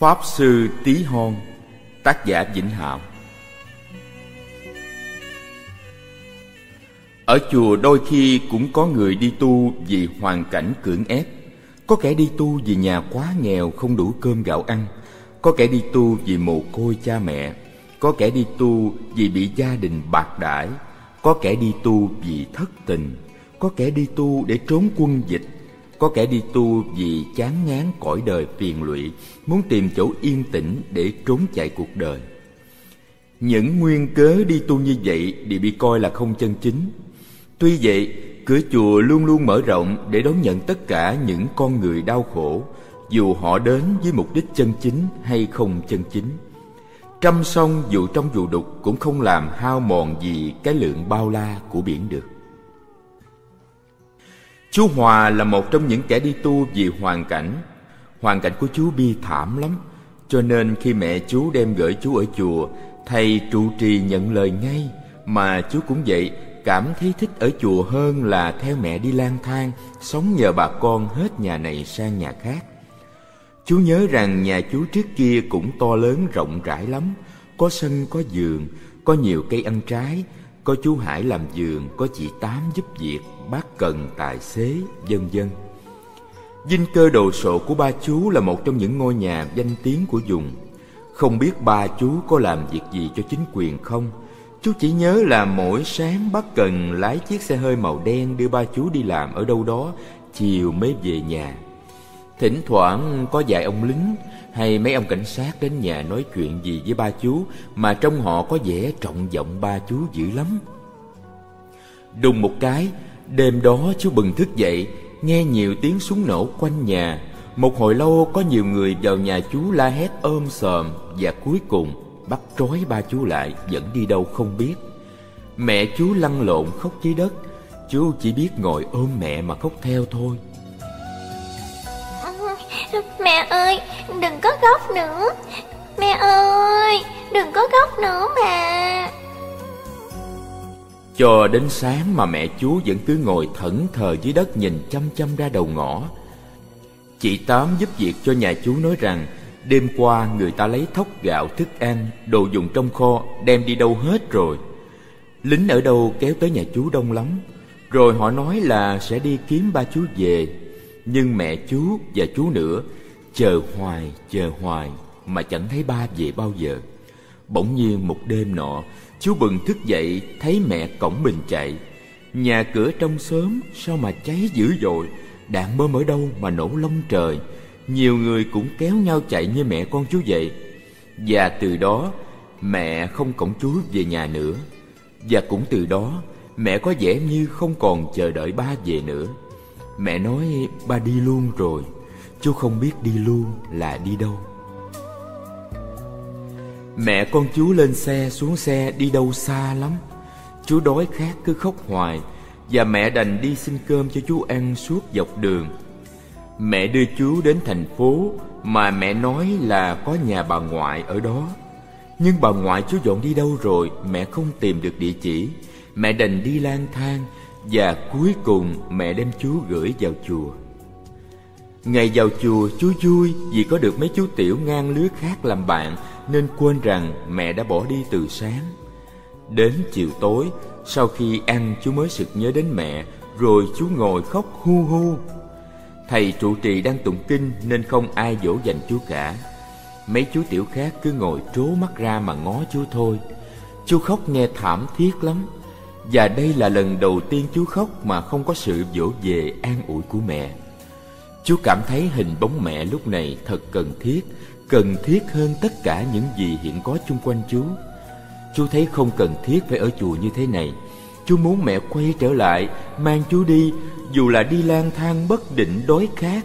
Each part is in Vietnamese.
Pháp Sư Tí Hon Tác giả Vĩnh Hạo Ở chùa đôi khi cũng có người đi tu vì hoàn cảnh cưỡng ép. Có kẻ đi tu vì nhà quá nghèo không đủ cơm gạo ăn. Có kẻ đi tu vì mồ côi cha mẹ. Có kẻ đi tu vì bị gia đình bạc đãi. Có kẻ đi tu vì thất tình. Có kẻ đi tu để trốn quân dịch có kẻ đi tu vì chán ngán cõi đời phiền lụy, muốn tìm chỗ yên tĩnh để trốn chạy cuộc đời. Những nguyên cớ đi tu như vậy đều bị coi là không chân chính. Tuy vậy, cửa chùa luôn luôn mở rộng để đón nhận tất cả những con người đau khổ, dù họ đến với mục đích chân chính hay không chân chính. Trăm sông dù trong dù đục cũng không làm hao mòn gì cái lượng bao la của biển được. Chú Hòa là một trong những kẻ đi tu vì hoàn cảnh. Hoàn cảnh của chú bi thảm lắm, cho nên khi mẹ chú đem gửi chú ở chùa, thầy trụ trì nhận lời ngay, mà chú cũng vậy, cảm thấy thích ở chùa hơn là theo mẹ đi lang thang, sống nhờ bà con hết nhà này sang nhà khác. Chú nhớ rằng nhà chú trước kia cũng to lớn rộng rãi lắm, có sân có giường, có nhiều cây ăn trái, có chú Hải làm giường, có chị Tám giúp việc, bác Cần tài xế, vân vân. Dinh cơ đồ sộ của ba chú là một trong những ngôi nhà danh tiếng của vùng. Không biết ba chú có làm việc gì cho chính quyền không? Chú chỉ nhớ là mỗi sáng bác Cần lái chiếc xe hơi màu đen đưa ba chú đi làm ở đâu đó, chiều mới về nhà. Thỉnh thoảng có vài ông lính hay mấy ông cảnh sát đến nhà nói chuyện gì với ba chú mà trong họ có vẻ trọng vọng ba chú dữ lắm. Đùng một cái, đêm đó chú bừng thức dậy, nghe nhiều tiếng súng nổ quanh nhà. Một hồi lâu có nhiều người vào nhà chú la hét ôm sòm và cuối cùng bắt trói ba chú lại dẫn đi đâu không biết. Mẹ chú lăn lộn khóc dưới đất, chú chỉ biết ngồi ôm mẹ mà khóc theo thôi. Mẹ ơi, đừng có khóc nữa Mẹ ơi, đừng có khóc nữa mà cho đến sáng mà mẹ chú vẫn cứ ngồi thẫn thờ dưới đất nhìn chăm chăm ra đầu ngõ. Chị Tám giúp việc cho nhà chú nói rằng Đêm qua người ta lấy thóc gạo thức ăn, đồ dùng trong kho đem đi đâu hết rồi. Lính ở đâu kéo tới nhà chú đông lắm. Rồi họ nói là sẽ đi kiếm ba chú về. Nhưng mẹ chú và chú nữa Chờ hoài, chờ hoài Mà chẳng thấy ba về bao giờ. Bỗng nhiên một đêm nọ Chú bừng thức dậy, Thấy mẹ cổng mình chạy. Nhà cửa trong xóm Sao mà cháy dữ dội? Đạn bơm ở đâu mà nổ lông trời? Nhiều người cũng kéo nhau chạy như mẹ con chú vậy. Và từ đó, Mẹ không cổng chú về nhà nữa. Và cũng từ đó, Mẹ có vẻ như không còn chờ đợi ba về nữa. Mẹ nói, ba đi luôn rồi. Chú không biết đi luôn là đi đâu. Mẹ con chú lên xe xuống xe đi đâu xa lắm. Chú đói khát cứ khóc hoài Và mẹ đành đi xin cơm cho chú ăn suốt dọc đường. Mẹ đưa chú đến thành phố Mà mẹ nói là có nhà bà ngoại ở đó. Nhưng bà ngoại chú dọn đi đâu rồi Mẹ không tìm được địa chỉ. Mẹ đành đi lang thang Và cuối cùng mẹ đem chú gửi vào chùa. Ngày vào chùa, chú vui vì có được mấy chú tiểu ngang lứa khác làm bạn, Nên quên rằng mẹ đã bỏ đi từ sáng. Đến chiều tối, Sau khi ăn, chú mới sực nhớ đến mẹ, Rồi chú ngồi khóc hu hu. Thầy trụ trì đang tụng kinh Nên không ai dỗ dành chú cả. Mấy chú tiểu khác cứ ngồi trố mắt ra mà ngó chú thôi. Chú khóc nghe thảm thiết lắm. Và đây là lần đầu tiên chú khóc Mà không có sự dỗ về an ủi của mẹ. Chú cảm thấy hình bóng mẹ lúc này thật cần thiết, cần thiết hơn tất cả những gì hiện có chung quanh chú. Chú thấy không cần thiết phải ở chùa như thế này. Chú muốn mẹ quay trở lại, mang chú đi, dù là đi lang thang bất định đói khát.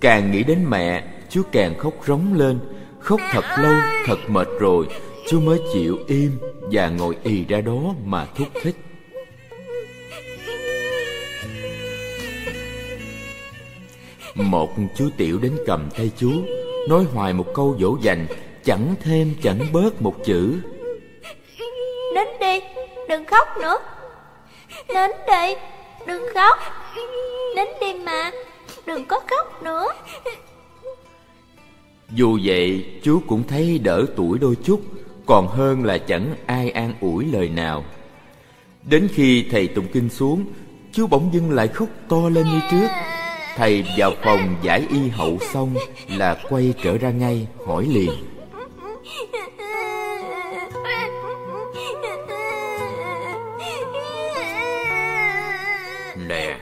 Càng nghĩ đến mẹ, chú càng khóc rống lên, khóc thật lâu, thật mệt rồi, chú mới chịu im và ngồi ì ra đó mà thúc thích. Một chú tiểu đến cầm tay chú Nói hoài một câu dỗ dành Chẳng thêm chẳng bớt một chữ. Đến đi Đừng khóc nữa. Đến đi Đừng khóc. Đến đi mà Đừng có khóc nữa. Dù vậy chú cũng thấy đỡ tuổi đôi chút Còn hơn là chẳng ai an ủi lời nào. Đến khi thầy tụng kinh xuống Chú bỗng dưng lại khóc to lên như trước Thầy vào phòng giải y hậu xong Là quay trở ra ngay hỏi liền. Nè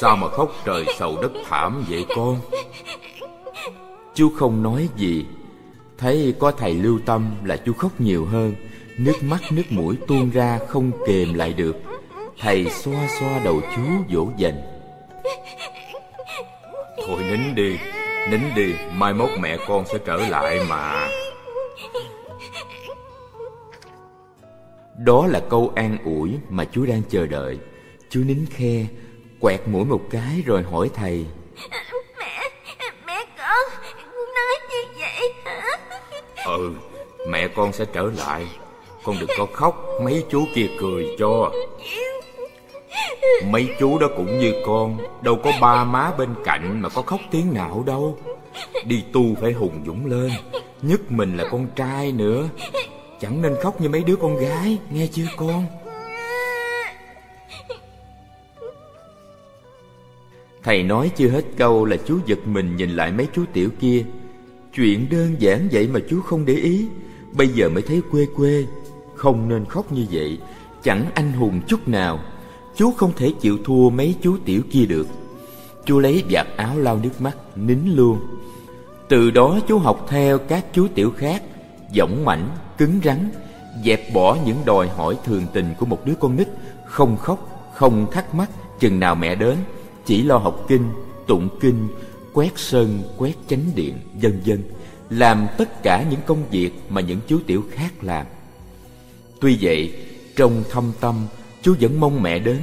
Sao mà khóc trời sầu đất thảm vậy con? Chú không nói gì. Thấy có thầy lưu tâm là chú khóc nhiều hơn. Nước mắt nước mũi tuôn ra không kềm lại được. Thầy xoa xoa đầu chú dỗ dành Thôi nín đi Nín đi Mai mốt mẹ con sẽ trở lại mà. Đó là câu an ủi mà chú đang chờ đợi. Chú nín khe Quẹt mũi một cái rồi hỏi thầy. Mẹ, mẹ con nói như vậy hả? Ừ, mẹ con sẽ trở lại. Con đừng có khóc Mấy chú kia cười cho Mấy chú đó cũng như con, Đâu có ba má bên cạnh Mà có khóc tiếng nào đâu. Đi tu phải hùng dũng lên, Nhất mình là con trai nữa. Chẳng nên khóc như mấy đứa con gái, Nghe chưa con? Thầy nói chưa hết câu là chú giật mình nhìn lại mấy chú tiểu kia. Chuyện đơn giản vậy mà chú không để ý. Bây giờ mới thấy quê quê, Không nên khóc như vậy. Chẳng anh hùng chút nào. Chú không thể chịu thua mấy chú tiểu kia được. Chú lấy vạt áo lau nước mắt Nín luôn. Từ đó chú học theo các chú tiểu khác Dõng mảnh, cứng rắn Dẹp bỏ những đòi hỏi thường tình của một đứa con nít Không khóc, không thắc mắc Chừng nào mẹ đến Chỉ lo học kinh, tụng kinh Quét sân, quét chánh điện, vân vân Làm tất cả những công việc mà những chú tiểu khác làm. Tuy vậy, trong thâm tâm chú vẫn mong mẹ đến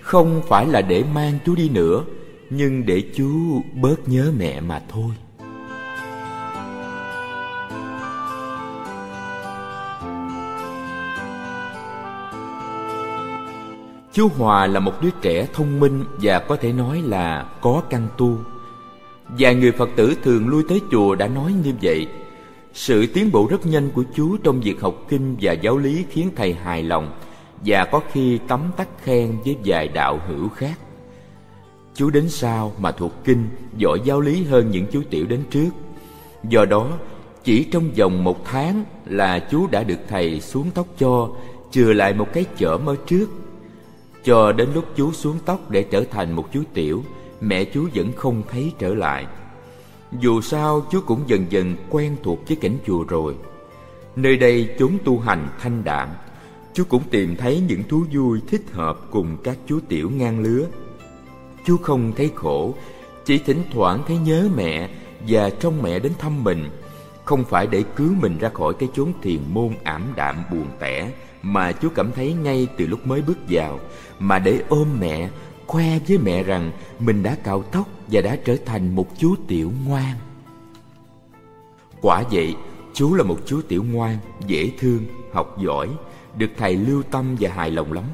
Không phải là để mang chú đi nữa, Nhưng để chú bớt nhớ mẹ mà thôi Chú Hòa là một đứa trẻ thông minh và có thể nói là có căn tu. Vài người Phật tử thường lui tới chùa đã nói như vậy. Sự tiến bộ rất nhanh của chú trong việc học kinh và giáo lý khiến thầy hài lòng và có khi tấm tắc khen với vài đạo hữu khác. Chú đến sau mà thuộc kinh, giỏi giáo lý hơn những chú tiểu đến trước. Do đó, chỉ trong vòng một tháng là chú đã được thầy xuống tóc cho, chừa lại một cái chởm ở trước cho đến lúc chú xuống tóc để trở thành một chú tiểu Mẹ chú vẫn không thấy trở lại Dù sao chú cũng dần dần quen thuộc với cảnh chùa rồi Nơi đây chốn tu hành thanh đạm Chú cũng tìm thấy những thú vui thích hợp cùng các chú tiểu ngang lứa. Chú không thấy khổ, Chỉ thỉnh thoảng thấy nhớ mẹ Và trông mẹ đến thăm mình. Không phải để cứu mình ra khỏi cái chốn thiền môn ảm đạm buồn tẻ Mà chú cảm thấy ngay từ lúc mới bước vào, mà để ôm mẹ, khoe với mẹ rằng mình đã cạo tóc và đã trở thành một chú tiểu ngoan. Quả vậy chú là một chú tiểu ngoan, dễ thương, học giỏi được thầy lưu tâm và hài lòng lắm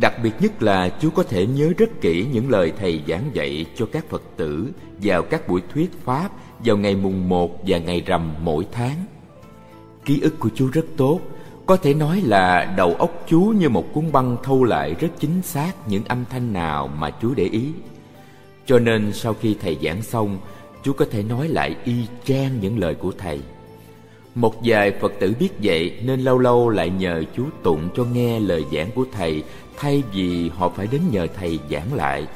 đặc biệt nhất là chú có thể nhớ rất kỹ những lời thầy giảng dạy cho các phật tử vào các buổi thuyết pháp vào ngày mùng một và ngày rằm mỗi tháng ký ức của chú rất tốt có thể nói là đầu óc chú như một cuốn băng thâu lại rất chính xác những âm thanh nào mà chú để ý. Cho nên sau khi thầy giảng xong, chú có thể nói lại y chang những lời của thầy. Một vài Phật tử biết vậy nên lâu lâu lại nhờ chú tụng cho nghe lời giảng của thầy thay vì họ phải đến nhờ thầy giảng lại.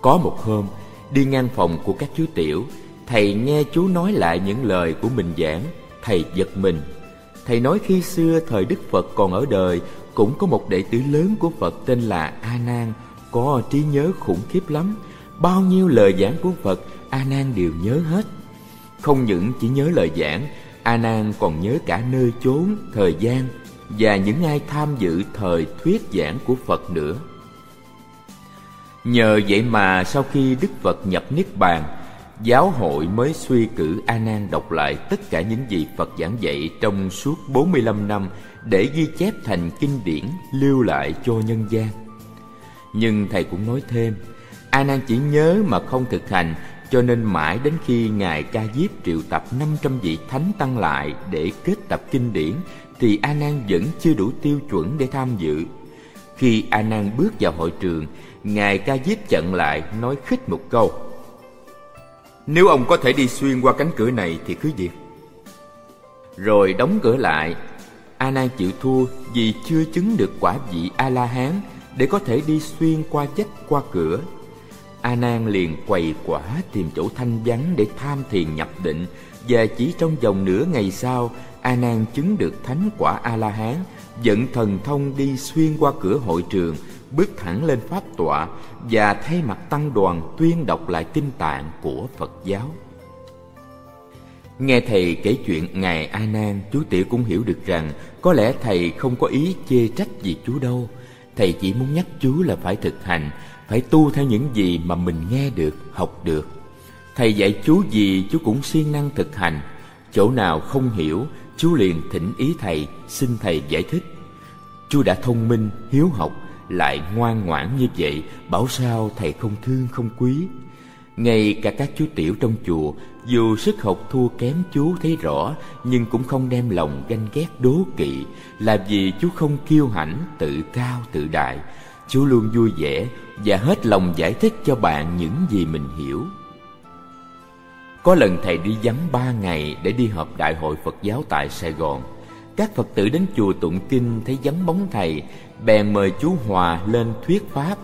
Có một hôm, đi ngang phòng của các chú tiểu, thầy nghe chú nói lại những lời của mình giảng, thầy giật mình. Thầy nói khi xưa thời Đức Phật còn ở đời Cũng có một đệ tử lớn của Phật tên là A Nan Có trí nhớ khủng khiếp lắm. Bao nhiêu lời giảng của Phật A Nan đều nhớ hết. Không những chỉ nhớ lời giảng A Nan còn nhớ cả nơi chốn, thời gian Và những ai tham dự thời thuyết giảng của Phật nữa Nhờ vậy mà sau khi Đức Phật nhập Niết Bàn giáo hội mới suy cử A Nan đọc lại tất cả những gì Phật giảng dạy trong suốt 45 năm để ghi chép thành kinh điển lưu lại cho nhân gian. Nhưng thầy cũng nói thêm, A Nan chỉ nhớ mà không thực hành cho nên mãi đến khi Ngài Ca Diếp triệu tập 500 vị thánh tăng lại để kết tập kinh điển thì A Nan vẫn chưa đủ tiêu chuẩn để tham dự. Khi A Nan bước vào hội trường, Ngài Ca Diếp chặn lại nói khích một câu: Nếu ông có thể đi xuyên qua cánh cửa này thì cứ việc. Rồi đóng cửa lại. A Nan chịu thua vì chưa chứng được quả vị A La Hán để có thể đi xuyên qua vách qua cửa a nan liền quầy quả tìm chỗ thanh vắng để tham thiền nhập định. Và chỉ trong vòng nửa ngày sau, a nan chứng được thánh quả a la hán, dẫn thần thông đi xuyên qua cửa hội trường, bước thẳng lên pháp tọa và thay mặt tăng đoàn tuyên đọc lại kinh tạng của phật giáo. Nghe thầy kể chuyện ngài a nan, chú tiểu cũng hiểu được rằng có lẽ thầy không có ý chê trách gì chú đâu. Thầy chỉ muốn nhắc chú là phải thực hành phải tu theo những gì mà mình nghe được, học được. Thầy dạy chú gì, chú cũng siêng năng thực hành. Chỗ nào không hiểu, chú liền thỉnh ý thầy, xin thầy giải thích. Chú đã thông minh, hiếu học, lại ngoan ngoãn như vậy, bảo sao thầy không thương, không quý? Ngay cả các chú tiểu trong chùa, dù sức học thua kém chú thấy rõ, nhưng cũng không đem lòng ganh ghét đố kỵ. Là vì chú không kiêu hãnh, tự cao, tự đại. Chú luôn vui vẻ và hết lòng giải thích cho bạn những gì mình hiểu. Có lần thầy đi vắng ba ngày để đi họp đại hội phật giáo tại sài gòn. Các phật tử đến chùa tụng kinh thấy vắng bóng thầy, bèn mời chú hòa lên thuyết pháp.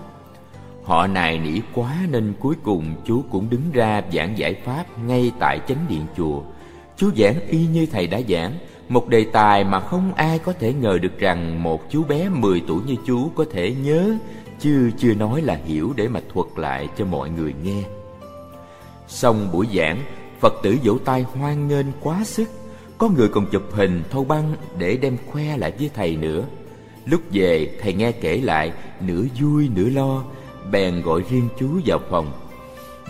Họ nài nỉ quá nên cuối cùng chú cũng đứng ra giảng giải pháp ngay tại chánh điện chùa. Chú giảng y như thầy đã giảng, một đề tài mà không ai có thể ngờ được rằng một chú bé 10 tuổi như chú có thể nhớ chứ chưa nói là hiểu để mà thuật lại cho mọi người nghe. Xong buổi giảng, Phật tử vỗ tay hoan nghênh quá sức, có người còn chụp hình thâu băng để đem khoe lại với thầy nữa. Lúc về, thầy nghe kể lại, nửa vui nửa lo, bèn gọi riêng chú vào phòng.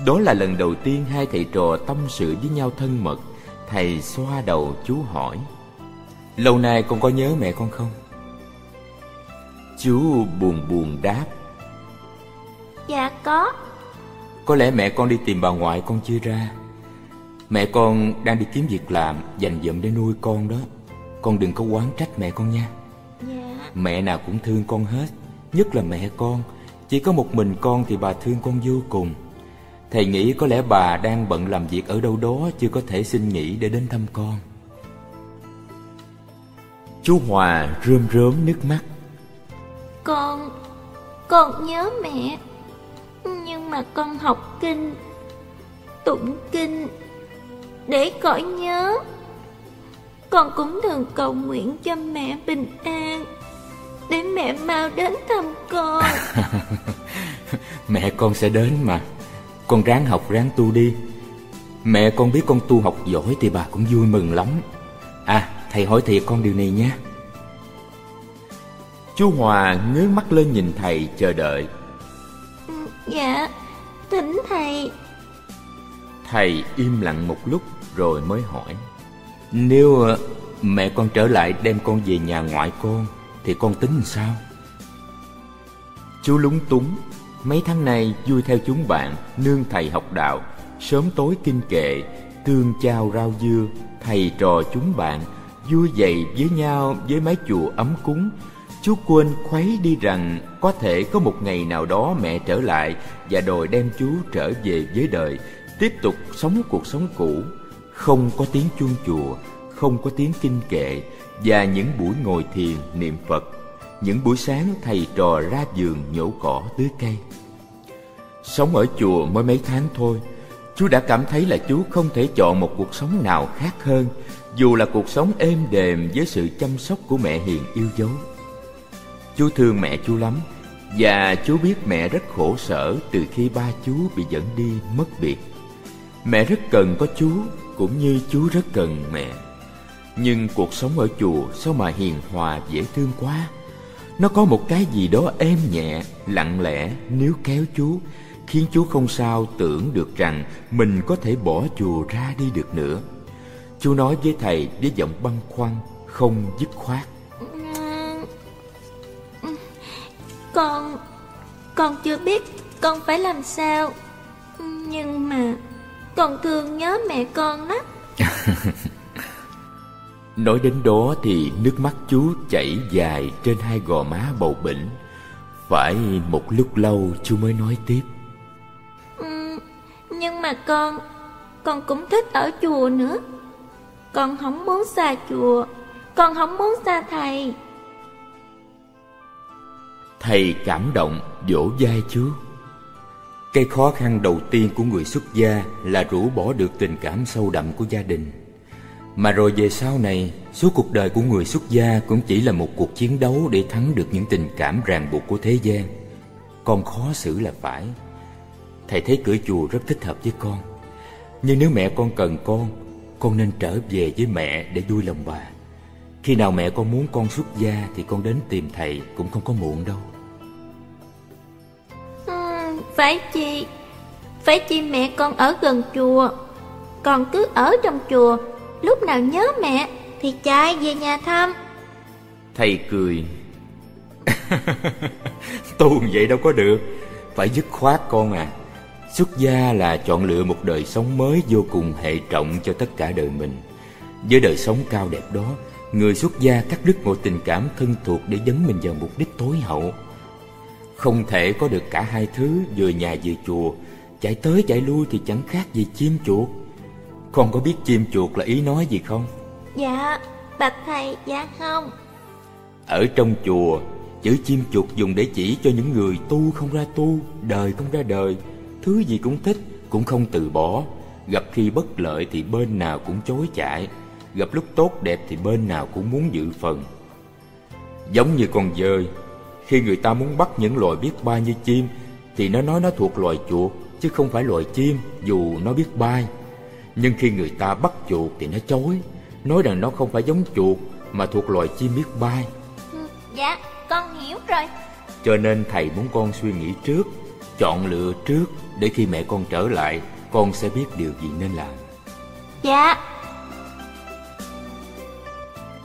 Đó là lần đầu tiên hai thầy trò tâm sự với nhau thân mật. Thầy xoa đầu chú hỏi. Lâu nay con có nhớ mẹ con không? Chú buồn buồn đáp Dạ có. Có lẽ mẹ con đi tìm bà ngoại con chưa ra. Mẹ con đang đi kiếm việc làm Dành dụm để nuôi con đó. Con đừng có oán trách mẹ con nha. Dạ. Mẹ nào cũng thương con hết Nhất là mẹ con. Chỉ có một mình con thì bà thương con vô cùng. Thầy nghĩ có lẽ bà đang bận làm việc ở đâu đó Chưa có thể xin nghỉ để đến thăm con. Chú Hòa rơm rớm nước mắt. Con Con nhớ mẹ nhưng mà con học kinh, Tụng kinh Để cõi nhớ. Con cũng thường cầu nguyện cho mẹ bình an, Để mẹ mau đến thăm con. Mẹ con sẽ đến mà. Con ráng học, ráng tu đi. Mẹ con biết con tu học giỏi Thì bà cũng vui mừng lắm. À thầy hỏi thiệt con điều này nha Chú Hòa ngước mắt lên nhìn thầy chờ đợi. Dạ Thỉnh thầy Thầy im lặng một lúc rồi mới hỏi Nếu ờ, mẹ con trở lại đem con về nhà ngoại con Thì con tính sao? Chú lúng túng, Mấy tháng nay vui theo chúng bạn, Nương thầy học đạo, Sớm tối kinh kệ, Tương chao rau dưa, Thầy trò chúng bạn, Vui dậy với nhau với mái chùa ấm cúng Chú quên khuấy đi rằng có thể có một ngày nào đó mẹ trở lại và đòi đem chú trở về với đời, tiếp tục sống cuộc sống cũ, không có tiếng chuông chùa, không có tiếng kinh kệ và những buổi ngồi thiền niệm Phật, những buổi sáng thầy trò ra giường nhổ cỏ tưới cây. Sống ở chùa mới mấy tháng thôi, chú đã cảm thấy là chú không thể chọn một cuộc sống nào khác hơn, dù là cuộc sống êm đềm với sự chăm sóc của mẹ hiền yêu dấu. Chú thương mẹ chú lắm Và chú biết mẹ rất khổ sở từ khi ba chú bị dẫn đi mất biệt. Mẹ rất cần có chú cũng như chú rất cần mẹ. Nhưng cuộc sống ở chùa sao mà hiền hòa dễ thương quá. Nó có một cái gì đó êm nhẹ, lặng lẽ nếu kéo chú Khiến chú không sao tưởng được rằng mình có thể bỏ chùa ra đi được nữa. Chú nói với thầy với giọng băn khoăn, không dứt khoát. Con Con chưa biết con phải làm sao. Nhưng mà Con thương nhớ mẹ con lắm. Nói đến đó thì nước mắt chú chảy dài trên hai gò má bầu bỉnh. Phải một lúc lâu chú mới nói tiếp. Ừ, Nhưng mà con, con cũng thích ở chùa nữa. Con không muốn xa chùa Con không muốn xa thầy Thầy cảm động vỗ vai chúa. Cái khó khăn đầu tiên của người xuất gia Là rũ bỏ được tình cảm sâu đậm của gia đình. Mà rồi về sau này, Suốt cuộc đời của người xuất gia Cũng chỉ là một cuộc chiến đấu Để thắng được những tình cảm ràng buộc của thế gian. Con khó xử là phải. Thầy thấy cửa chùa rất thích hợp với con. Nhưng nếu mẹ con cần con Con nên trở về với mẹ để vui lòng bà. Khi nào mẹ con muốn con xuất gia Thì con đến tìm thầy cũng không có muộn đâu. Phải chi Phải chi mẹ con ở gần chùa. Con cứ ở trong chùa Lúc nào nhớ mẹ Thì chạy về nhà thăm. Thầy cười. Tu vậy đâu có được. Phải dứt khoát con à. Xuất gia là chọn lựa một đời sống mới Vô cùng hệ trọng cho tất cả đời mình. Với đời sống cao đẹp đó Người xuất gia cắt đứt mọi tình cảm thân thuộc Để dấn mình vào mục đích tối hậu. Không thể có được cả hai thứ Vừa nhà vừa chùa. Chạy tới chạy lui thì chẳng khác gì chim chuột. Con có biết chim chuột là ý nói gì không? Dạ, bạch thầy, dạ không. Ở trong chùa Chữ chim chuột dùng để chỉ cho những người tu không ra tu Đời không ra đời. Thứ gì cũng thích Cũng không từ bỏ. Gặp khi bất lợi thì bên nào cũng chối chạy Gặp lúc tốt đẹp thì bên nào cũng muốn dự phần. Giống như con dơi khi người ta muốn bắt những loài biết bay như chim Thì nó nói nó thuộc loài chuột Chứ không phải loài chim dù nó biết bay. Nhưng khi người ta bắt chuột thì nó chối Nói rằng nó không phải giống chuột Mà thuộc loài chim biết bay. Ừ, Dạ con hiểu rồi. Cho nên thầy muốn con suy nghĩ trước Chọn lựa trước Để khi mẹ con trở lại Con sẽ biết điều gì nên làm. Dạ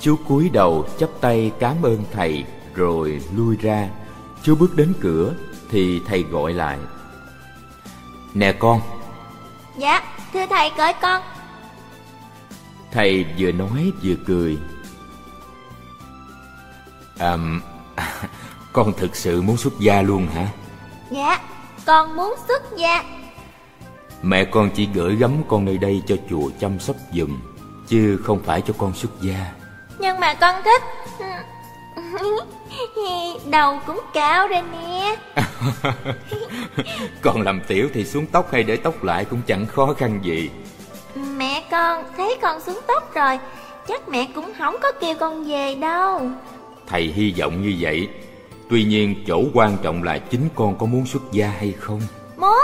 Chú cúi đầu chắp tay cảm ơn thầy rồi lui ra. Chưa bước đến cửa thì thầy gọi lại. Nè con. Dạ thưa thầy gọi con. Thầy vừa nói vừa cười. À, con thực sự muốn xuất gia luôn hả? Dạ con muốn xuất gia. Mẹ con chỉ gửi gắm con nơi đây cho chùa chăm sóc giùm chứ không phải cho con xuất gia nhưng mà con thích. Đầu cũng cao rồi nè. Còn làm tiểu thì xuống tóc hay để tóc lại cũng chẳng khó khăn gì. Mẹ con thấy con xuống tóc rồi Chắc mẹ cũng không có kêu con về đâu. Thầy hy vọng như vậy. Tuy nhiên chỗ quan trọng là chính con có muốn xuất gia hay không? Muốn?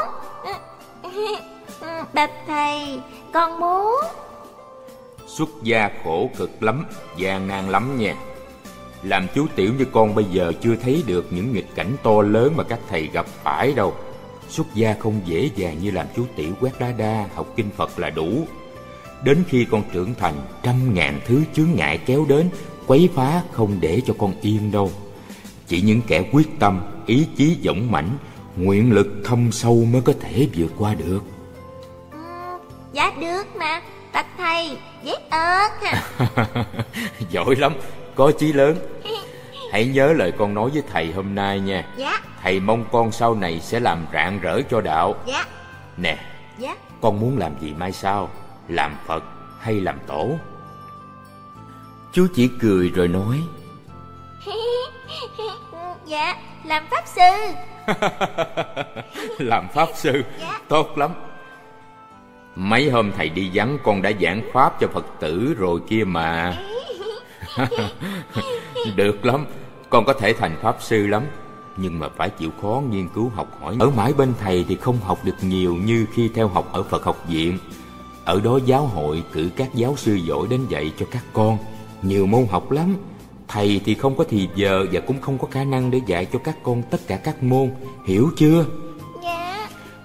Bạch thầy Con muốn Xuất gia khổ cực lắm gian nan lắm nha. Làm chú tiểu như con bây giờ chưa thấy được những nghịch cảnh to lớn mà các thầy gặp phải đâu. Xuất gia không dễ dàng như làm chú tiểu quét đá đa, học kinh Phật là đủ. Đến khi con trưởng thành, trăm ngàn thứ chướng ngại kéo đến Quấy phá không để cho con yên đâu. Chỉ những kẻ quyết tâm, ý chí dũng mãnh Nguyện lực thâm sâu mới có thể vượt qua được. Ừ, Dạ được mà, bạch thầy, ghét ớt Giỏi lắm, có chí lớn. Hãy nhớ lời con nói với thầy hôm nay nha. Dạ. Thầy mong con sau này sẽ làm rạng rỡ cho đạo. Dạ. Nè Dạ. Con muốn làm gì mai sau? Làm Phật hay làm tổ? Chú chỉ cười rồi nói. Dạ Làm Pháp Sư. Làm Pháp Sư dạ. Tốt lắm Mấy hôm thầy đi vắng, con đã giảng Pháp cho Phật tử rồi kia mà. Được lắm, Con có thể thành Pháp Sư lắm. Nhưng mà phải chịu khó nghiên cứu học hỏi. Ở mãi bên thầy thì không học được nhiều Như khi theo học ở Phật học viện. Ở đó giáo hội cử các giáo sư giỏi đến dạy cho các con. Nhiều môn học lắm. Thầy thì không có thì giờ Và cũng không có khả năng để dạy cho các con tất cả các môn. Hiểu chưa?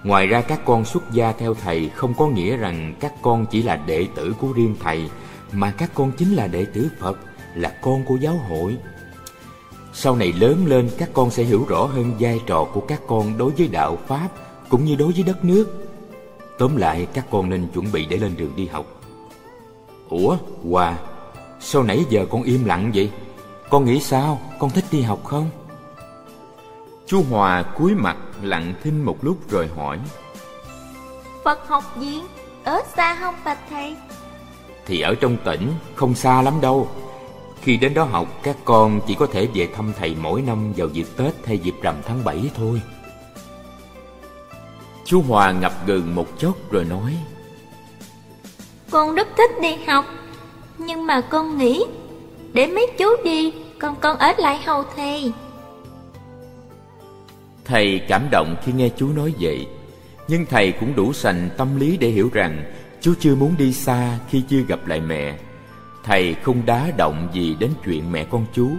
Ngoài ra các con xuất gia theo thầy Không có nghĩa rằng các con chỉ là đệ tử của riêng thầy, Mà các con chính là đệ tử Phật, là con của giáo hội. Sau này lớn lên, các con sẽ hiểu rõ hơn vai trò của các con đối với đạo pháp cũng như đối với đất nước. Tóm lại, các con nên chuẩn bị để lên đường đi học. Ủa, Hòa, Sao nãy giờ con im lặng vậy? Con nghĩ sao? Con thích đi học không? Chú Hòa cúi mặt lặng thinh một lúc rồi hỏi Phật học viện Ở xa không bạch thầy? Thì ở trong tỉnh Không xa lắm đâu. Khi đến đó học Các con chỉ có thể về thăm thầy mỗi năm Vào dịp Tết hay dịp rằm tháng 7 thôi. Chú Hòa ngập ngừng một chốc rồi nói Con rất thích đi học Nhưng mà con nghĩ Để mấy chú đi Còn con ở lại hầu thầy Thầy cảm động khi nghe chú nói vậy. Nhưng thầy cũng đủ sành tâm lý để hiểu rằng Chú chưa muốn đi xa khi chưa gặp lại mẹ. Thầy không đá động gì đến chuyện mẹ con chú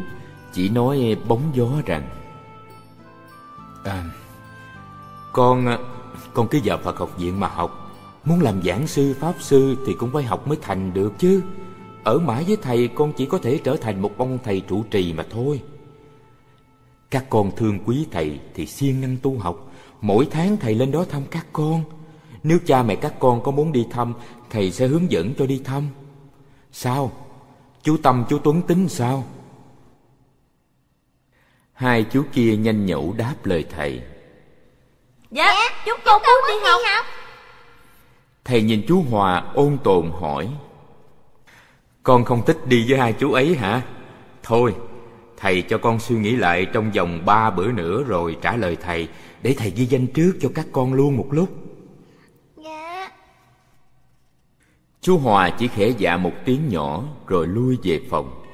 Chỉ nói bóng gió rằng à, Con con cứ vào Phật học viện mà học. Muốn làm giảng sư, pháp sư thì cũng phải học mới thành được chứ. Ở mãi với thầy con chỉ có thể trở thành một ông thầy trụ trì mà thôi. Các con thương quý thầy thì siêng năng tu học Mỗi tháng thầy lên đó thăm các con Nếu cha mẹ các con có muốn đi thăm Thầy sẽ hướng dẫn cho đi thăm Sao? Chú Tâm chú Tuấn tính sao? Hai chú kia nhanh nhẩu đáp lời thầy Dạ, dạ chúng con muốn đi học. học Thầy nhìn chú Hòa ôn tồn hỏi Con không thích đi với hai chú ấy hả? Thôi, thầy cho con suy nghĩ lại trong vòng ba bữa nữa rồi trả lời thầy Để thầy ghi danh trước cho các con luôn một lúc. Dạ. Chú Hòa chỉ khẽ dạ một tiếng nhỏ rồi lui về phòng.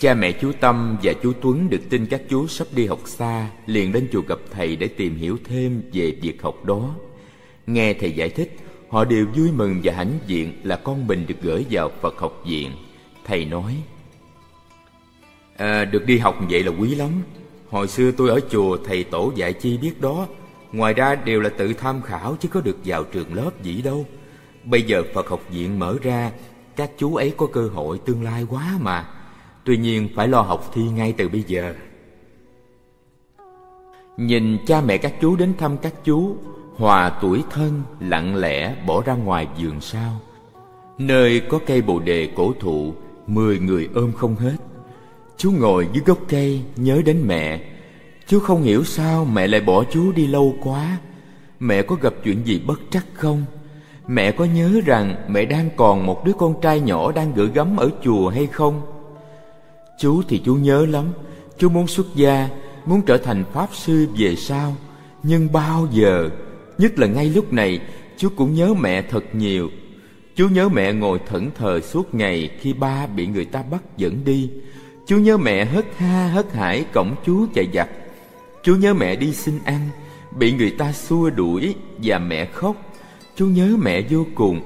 Cha mẹ chú Tâm và chú Tuấn được tin các chú sắp đi học xa, liền đến chùa gặp thầy để tìm hiểu thêm về việc học đó. Nghe thầy giải thích, họ đều vui mừng và hãnh diện là con mình được gửi vào Phật học viện. Thầy nói, à, được đi học vậy là quý lắm. Hồi xưa tôi ở chùa thầy tổ dạy chi biết đó, ngoài ra đều là tự tham khảo chứ có được vào trường lớp gì đâu. Bây giờ Phật học viện mở ra, các chú ấy có cơ hội tương lai quá mà Tuy nhiên phải lo học thi ngay từ bây giờ Nhìn cha mẹ các chú đến thăm các chú Hòa tuổi thân lặng lẽ bỏ ra ngoài vườn sao. Nơi có cây bồ đề cổ thụ, Mười người ôm không hết. Chú ngồi dưới gốc cây, nhớ đến mẹ. Chú không hiểu sao mẹ lại bỏ chú đi lâu quá. Mẹ có gặp chuyện gì bất trắc không? Mẹ có nhớ rằng mẹ đang còn một đứa con trai nhỏ đang gửi gắm ở chùa hay không? Chú thì chú nhớ lắm. Chú muốn xuất gia, Muốn trở thành Pháp Sư về sau. Nhưng bao giờ Nhất là ngay lúc này Chú cũng nhớ mẹ thật nhiều. Chú nhớ mẹ ngồi thẫn thờ suốt ngày Khi ba bị người ta bắt dẫn đi. Chú nhớ mẹ hất ha hất hải Cổng chú chạy giặt Chú nhớ mẹ đi xin ăn, Bị người ta xua đuổi Và mẹ khóc. Chú nhớ mẹ vô cùng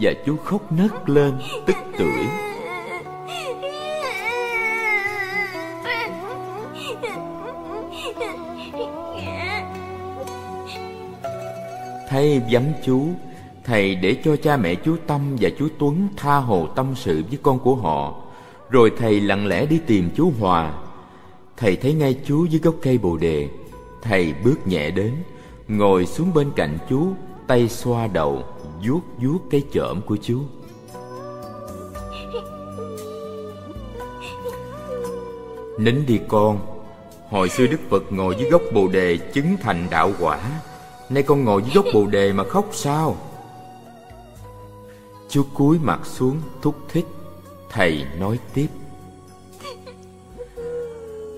Và chú khóc nấc lên, tức tưởi. Thấy dám chú, Thầy để cho cha mẹ chú Tâm và chú Tuấn tha hồ tâm sự với con của họ. Rồi thầy lặng lẽ đi tìm chú Hòa. Thầy thấy ngay chú dưới gốc cây bồ đề. Thầy bước nhẹ đến, Ngồi xuống bên cạnh chú, Tay xoa đầu, vuốt vuốt cái chởm của chú. Nín đi con, Hồi xưa Đức Phật ngồi dưới gốc bồ đề chứng thành đạo quả. Nay con ngồi dưới gốc bồ đề mà khóc sao? Chú cúi mặt xuống thúc thích, Thầy nói tiếp.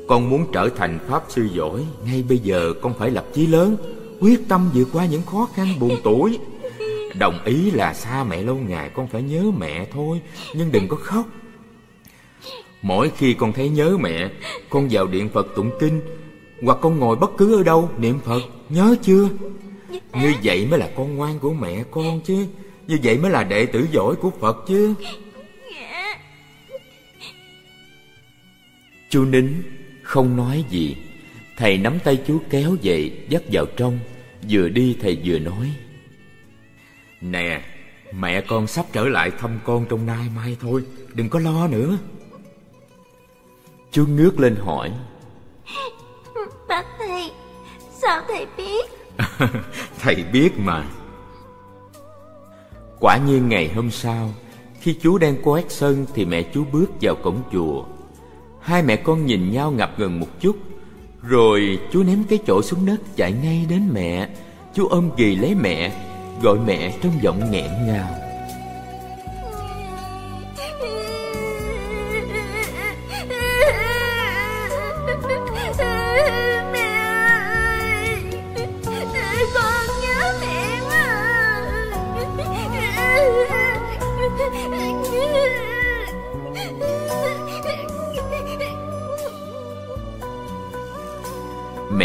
Con muốn trở thành Pháp Sư giỏi, Ngay bây giờ con phải lập chí lớn, Quyết tâm vượt qua những khó khăn buồn tuổi. Đồng ý là xa mẹ lâu ngày, Con phải nhớ mẹ thôi, Nhưng đừng có khóc. Mỗi khi con thấy nhớ mẹ, Con vào điện Phật tụng kinh hoặc con ngồi bất cứ ở đâu niệm Phật. Nhớ chưa? Như vậy mới là con ngoan của mẹ con chứ. Như vậy mới là đệ tử giỏi của Phật chứ. Chú nín Không nói gì. Thầy nắm tay chú kéo dậy Dắt vào trong. Vừa đi thầy vừa nói. Nè Mẹ con sắp trở lại thăm con trong nay mai thôi. Đừng có lo nữa. Chú ngước lên hỏi Sao thầy biết? Thầy biết mà. Quả nhiên ngày hôm sau, Khi chú đang quét sân Thì mẹ chú bước vào cổng chùa. Hai mẹ con nhìn nhau ngập ngừng một chút, Rồi chú ném cái chỗ xuống đất Chạy ngay đến mẹ. Chú ôm ghì lấy mẹ, Gọi mẹ trong giọng nghẹn ngào.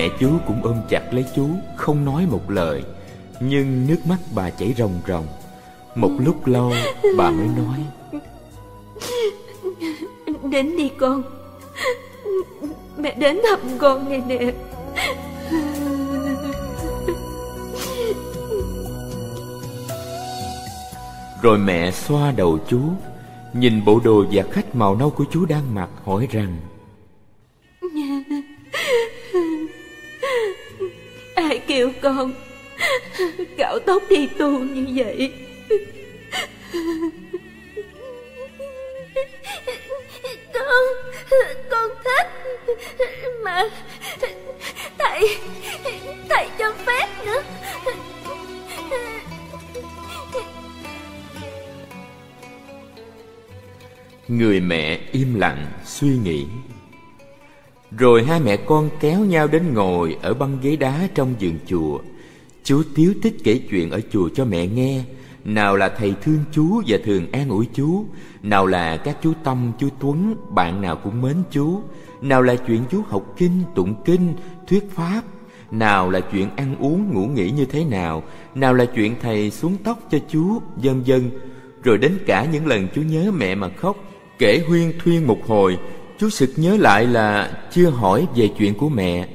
Mẹ chú cũng ôm chặt lấy chú Không nói một lời. Nhưng nước mắt bà chảy ròng ròng. Một lúc lâu bà mới nói Đến đi con. Mẹ đến thăm con này nè. Rồi mẹ xoa đầu chú Nhìn bộ đồ và khách màu nâu của chú đang mặc hỏi rằng kêu con. Cạo tóc đi tu như vậy. Con Con thích Mà Thầy Thầy cho phép nữa. Người mẹ im lặng suy nghĩ rồi hai mẹ con kéo nhau đến ngồi Ở băng ghế đá trong vườn chùa. Chú Tiếu Tích kể chuyện ở chùa cho mẹ nghe. Nào là thầy thương chú và thường an ủi chú. Nào là các chú Tâm, chú Tuấn Bạn nào cũng mến chú. Nào là chuyện chú học kinh, tụng kinh, thuyết pháp. Nào là chuyện ăn uống, ngủ nghỉ như thế nào. Nào là chuyện thầy xuống tóc cho chú, vân vân. Rồi đến cả những lần chú nhớ mẹ mà khóc Kể huyên thuyên một hồi Chú sực nhớ lại là chưa hỏi về chuyện của mẹ.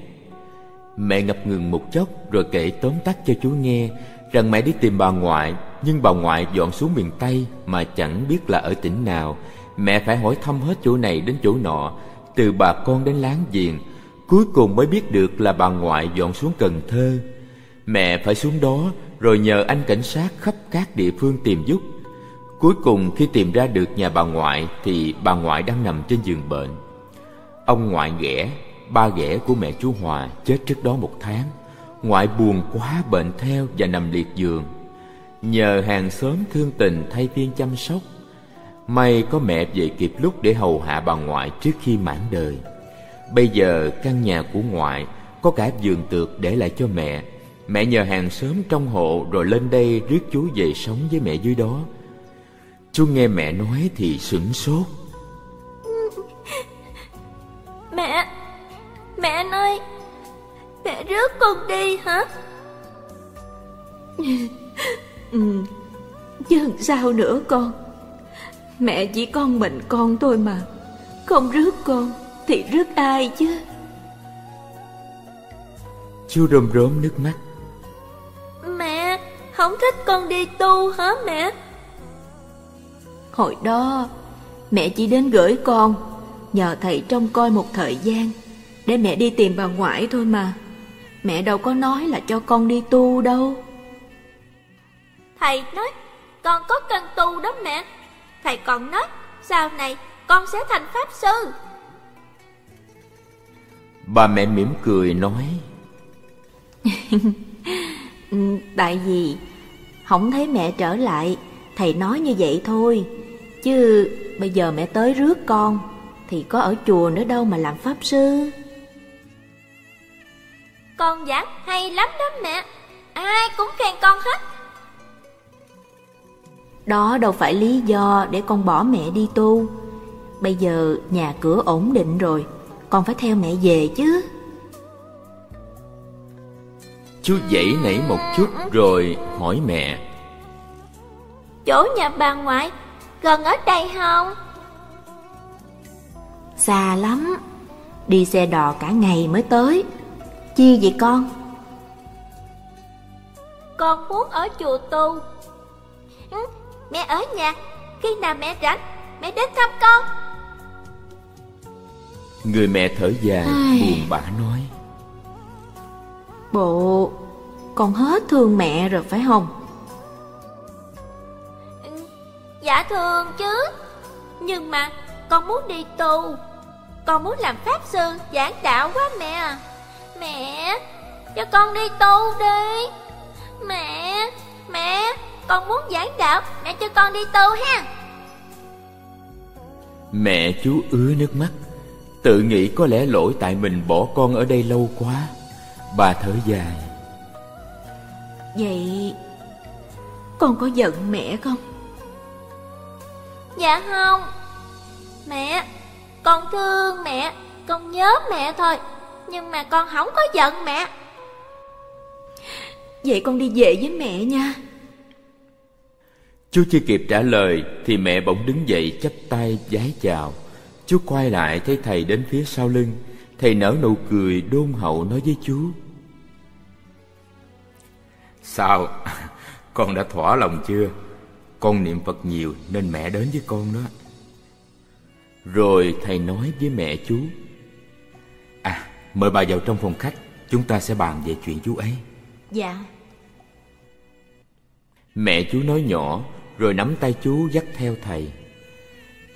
Mẹ ngập ngừng một chốc rồi kể tóm tắt cho chú nghe Rằng mẹ đi tìm bà ngoại, Nhưng bà ngoại dọn xuống miền Tây mà chẳng biết là ở tỉnh nào. Mẹ phải hỏi thăm hết chỗ này đến chỗ nọ, Từ bà con đến láng giềng. Cuối cùng mới biết được là bà ngoại dọn xuống Cần Thơ. Mẹ phải xuống đó, rồi nhờ anh cảnh sát khắp các địa phương tìm giúp. Cuối cùng khi tìm ra được nhà bà ngoại Thì bà ngoại đang nằm trên giường bệnh. Ông ngoại ghẻ, Ba ghẻ của mẹ chú Hòa chết trước đó một tháng. Ngoại buồn quá bệnh theo và nằm liệt giường. Nhờ hàng xóm thương tình thay phiên chăm sóc, May có mẹ về kịp lúc để hầu hạ bà ngoại trước khi mãn đời. Bây giờ căn nhà của ngoại có cả giường tược để lại cho mẹ. Mẹ nhờ hàng xóm trong hộ rồi lên đây rước chú về sống với mẹ dưới đó. Chú nghe mẹ nói thì sửng sốt. Mẹ Mẹ ơi Mẹ rước con đi hả? Ừ, Chứ sao nữa con? Mẹ chỉ con mình con thôi mà Không rước con Thì rước ai chứ? Chú rơm rớm nước mắt. Mẹ Không thích con đi tu hả mẹ Hồi đó Mẹ chỉ đến gửi con Nhờ thầy trông coi một thời gian Để mẹ đi tìm bà ngoại thôi mà. Mẹ đâu có nói là cho con đi tu đâu. Thầy nói Con có cần tu đó mẹ. Thầy còn nói Sau này con sẽ thành pháp sư. Bà mẹ mỉm cười nói Tại vì Không thấy mẹ trở lại Thầy nói như vậy thôi Chứ bây giờ mẹ tới rước con Thì có ở chùa nữa đâu mà làm pháp sư. Con giảng hay lắm đó mẹ Ai cũng khen con hết. Đó đâu phải lý do để con bỏ mẹ đi tu. Bây giờ nhà cửa ổn định rồi Con phải theo mẹ về chứ. Chú dãy nảy một chút rồi hỏi mẹ. Chỗ nhà bà ngoại Gần ở đây không? Xa lắm. Đi xe đò cả ngày mới tới. Chi vậy con? Con muốn ở chùa tu. Ừ, Mẹ ở nhà. Khi nào mẹ rảnh Mẹ đến thăm con. Người mẹ thở dài Ai... buồn bã nói. Bộ con hết thương mẹ rồi phải không? Dạ thương chứ. Nhưng mà con muốn đi tu Con muốn làm pháp sư giảng đạo quá mẹ. À Mẹ Cho con đi tu đi. Mẹ Mẹ Con muốn giảng đạo Mẹ cho con đi tu ha. Mẹ chú ứa nước mắt. Tự nghĩ có lẽ lỗi tại mình bỏ con ở đây lâu quá. Bà thở dài. Vậy con có giận mẹ không? Dạ không. Mẹ Con thương mẹ Con nhớ mẹ thôi Nhưng mà con không có giận mẹ. Vậy con đi về với mẹ nha. Chú chưa kịp trả lời Thì mẹ bỗng đứng dậy chắp tay vái chào. Chú quay lại thấy thầy đến phía sau lưng. Thầy nở nụ cười đôn hậu nói với chú. Sao? Con đã thỏa lòng chưa? Con niệm Phật nhiều nên mẹ đến với con đó. Rồi thầy nói với mẹ chú À, mời bà vào trong phòng khách Chúng ta sẽ bàn về chuyện chú ấy. Dạ. Mẹ chú nói nhỏ Rồi nắm tay chú dắt theo thầy.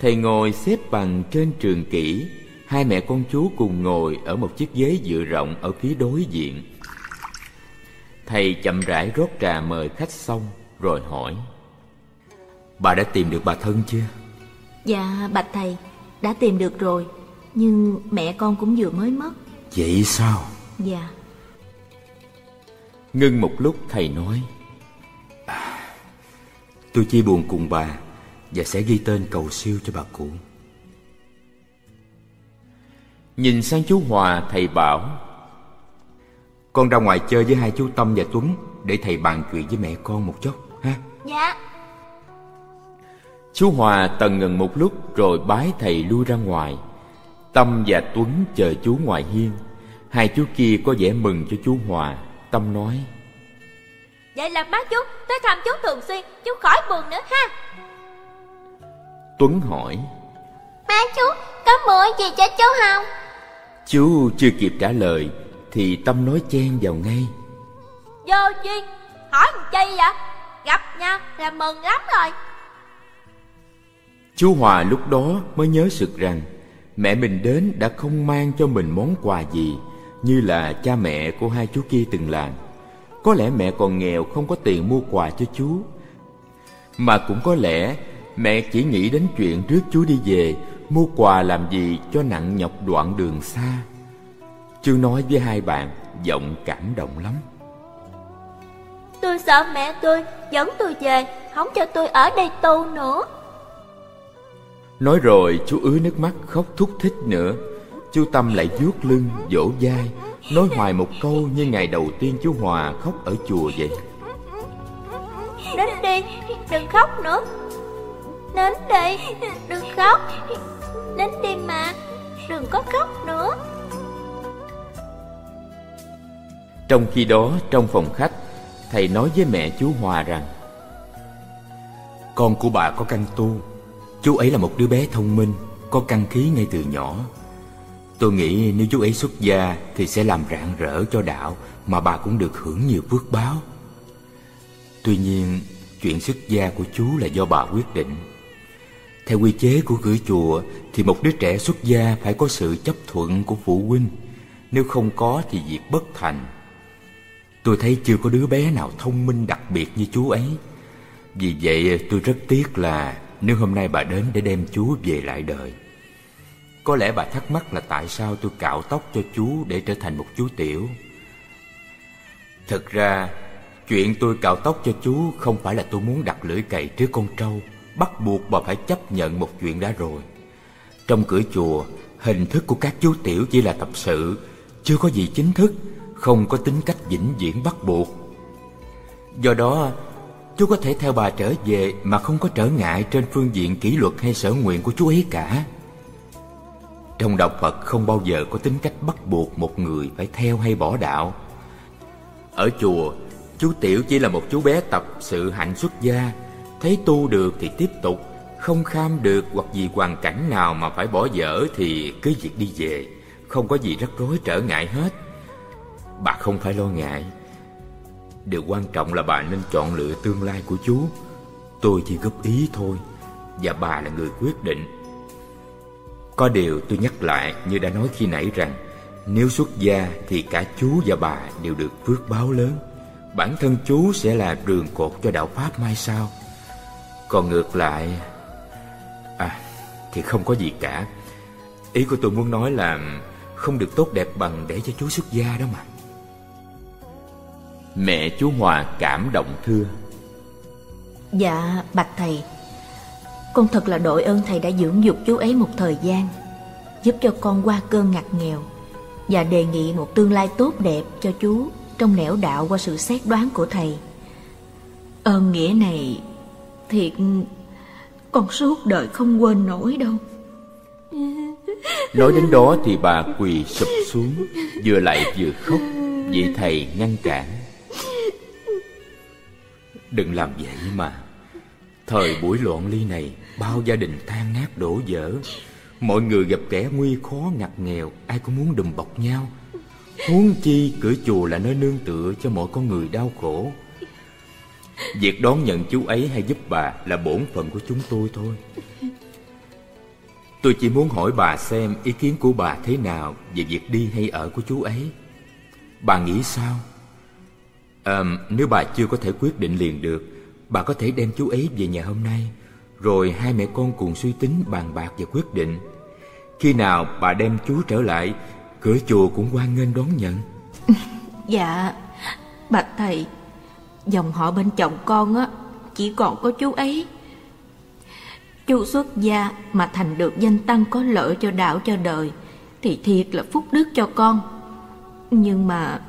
Thầy ngồi xếp bằng trên trường kỷ Hai mẹ con chú cùng ngồi ở một chiếc ghế dựa rộng ở phía đối diện. Thầy chậm rãi rót trà mời khách xong Rồi hỏi Bà đã tìm được bà thân chưa? Dạ bạch thầy Đã tìm được rồi. Nhưng mẹ con cũng vừa mới mất. Vậy sao? Dạ. Ngưng một lúc thầy nói à, Tôi chia buồn cùng bà Và sẽ ghi tên cầu siêu cho bà cụ. Nhìn sang chú Hòa thầy bảo Con ra ngoài chơi với hai chú Tâm và Tuấn Để thầy bàn chuyện với mẹ con một chút ha? Dạ Chú Hòa tần ngần một lúc rồi bái thầy lui ra ngoài. Tâm và Tuấn chờ chú ngoài hiên. Hai chú kia có vẻ mừng cho chú Hòa Tâm nói Vậy là má chú tới thăm chú thường xuyên Chú khỏi buồn nữa ha. Tuấn hỏi Má chú có mua gì cho chú không? Chú chưa kịp trả lời Thì Tâm nói chen vào ngay. Vô duyên Hỏi làm chi vậy? Gặp nhau là mừng lắm rồi Chú Hòa lúc đó mới nhớ sực rằng Mẹ mình đến đã không mang cho mình món quà gì, Như là cha mẹ của hai chú kia từng làm. Có lẽ mẹ còn nghèo không có tiền mua quà cho chú. Mà cũng có lẽ mẹ chỉ nghĩ đến chuyện rước chú đi về, Mua quà làm gì cho nặng nhọc đoạn đường xa. Chú nói với hai bạn, giọng cảm động lắm. Tôi sợ mẹ tôi dẫn tôi về, Không cho tôi ở đây tu nữa. Nói rồi chú ứa nước mắt khóc thúc thích nữa. Chú Tâm lại vuốt lưng, vỗ vai Nói hoài một câu như ngày đầu tiên chú Hòa khóc ở chùa vậy. Đến đi, đừng khóc nữa. Đến đi, đừng khóc. Đến đi mà, đừng có khóc nữa. Trong khi đó trong phòng khách Thầy nói với mẹ chú Hòa rằng Con của bà có căn tu Chú ấy là một đứa bé thông minh, Có căn khí ngay từ nhỏ. Tôi nghĩ nếu chú ấy xuất gia Thì sẽ làm rạng rỡ cho đạo Mà bà cũng được hưởng nhiều phước báo. Tuy nhiên, Chuyện xuất gia của chú là do bà quyết định. Theo quy chế của cửa chùa Thì một đứa trẻ xuất gia Phải có sự chấp thuận của phụ huynh. Nếu không có thì việc bất thành. Tôi thấy chưa có đứa bé nào thông minh đặc biệt như chú ấy. Vì vậy tôi rất tiếc là nếu hôm nay bà đến để đem chú về lại đời, Có lẽ bà thắc mắc là tại sao tôi cạo tóc cho chú để trở thành một chú tiểu? Thực ra, Chuyện tôi cạo tóc cho chú không phải là tôi muốn đặt lưỡi cày trước con trâu, Bắt buộc bà phải chấp nhận một chuyện đã rồi. Trong cửa chùa, Hình thức của các chú tiểu chỉ là tập sự, Chưa có gì chính thức, Không có tính cách vĩnh viễn bắt buộc. Do đó Chú có thể theo bà trở về Mà không có trở ngại trên phương diện kỷ luật hay sở nguyện của chú ấy cả. Trong đạo Phật không bao giờ có tính cách bắt buộc một người phải theo hay bỏ đạo. Ở chùa, Chú Tiểu chỉ là một chú bé tập sự hạnh xuất gia. Thấy tu được thì tiếp tục, Không kham được hoặc vì hoàn cảnh nào mà phải bỏ dở Thì cứ việc đi về. Không có gì rắc rối trở ngại hết. Bà không phải lo ngại. Điều quan trọng là bà nên chọn lựa tương lai của chú Tôi chỉ góp ý thôi, Và bà là người quyết định. Có điều tôi nhắc lại như đã nói khi nãy rằng, Nếu xuất gia thì cả chú và bà đều được phước báo lớn. Bản thân chú sẽ là đường cột cho đạo Pháp mai sau. Còn ngược lại À thì không có gì cả. Ý của tôi muốn nói là Không được tốt đẹp bằng để cho chú xuất gia đó mà. Mẹ chú Hòa cảm động thưa. Dạ bạch thầy. Con thật là đội ơn thầy đã dưỡng dục chú ấy một thời gian Giúp cho con qua cơn ngặt nghèo Và đề nghị một tương lai tốt đẹp cho chú Trong nẻo đạo qua sự xét đoán của thầy. Ơn nghĩa này Thiệt Con suốt đời không quên nổi đâu. Nói đến đó thì bà quỳ sụp xuống Vừa lại vừa khóc Vị thầy ngăn cản Đừng làm vậy mà. Thời buổi loạn ly này, Bao gia đình tan nát đổ vỡ Mọi người gặp kẻ nguy khó, ngặt nghèo, Ai cũng muốn đùm bọc nhau. Huống chi, cửa chùa là nơi nương tựa Cho mọi con người đau khổ. Việc đón nhận chú ấy hay giúp bà Là bổn phận của chúng tôi thôi. Tôi chỉ muốn hỏi bà xem Ý kiến của bà thế nào Về việc đi hay ở của chú ấy. Bà nghĩ sao? À, Nếu bà chưa có thể quyết định liền được Bà có thể đem chú ấy về nhà hôm nay Rồi hai mẹ con cùng suy tính bàn bạc và quyết định. Khi nào bà đem chú trở lại Cửa chùa cũng hoan nghênh đón nhận. Dạ Bạch thầy Dòng họ bên chồng con á Chỉ còn có chú ấy Chú xuất gia mà thành được danh tăng có lợi cho đạo cho đời Thì thiệt là phúc đức cho con. Nhưng mà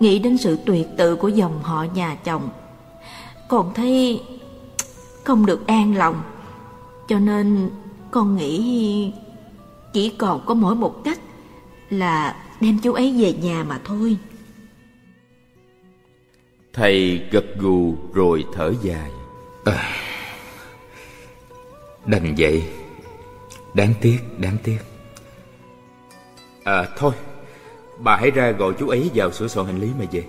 Nghĩ đến sự tuyệt tự của dòng họ nhà chồng Con thấy không được an lòng. Cho nên con nghĩ chỉ còn có mỗi một cách Là đem chú ấy về nhà mà thôi. Thầy gật gù rồi thở dài. À, Đành vậy. Đáng tiếc, đáng tiếc. À thôi Bà hãy ra gọi chú ấy vào sửa soạn hành lý mà về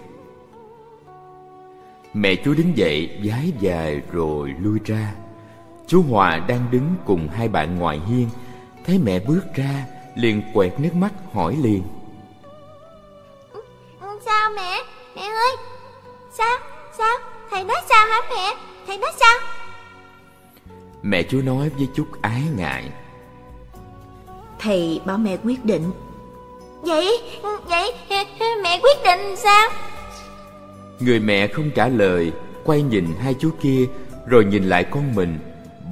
Mẹ chú đứng dậy vái dài rồi lui ra Chú Hòa đang đứng cùng hai bạn ngoài hiên Thấy mẹ bước ra liền quẹt nước mắt hỏi liền Sao mẹ? Mẹ ơi Sao? Sao? Thầy nói sao hả mẹ? Thầy nói sao? Mẹ chú nói với chút ái ngại Thầy bảo mẹ quyết định Vậy, vậy mẹ quyết định sao? Người mẹ không trả lời Quay nhìn hai chú kia Rồi nhìn lại con mình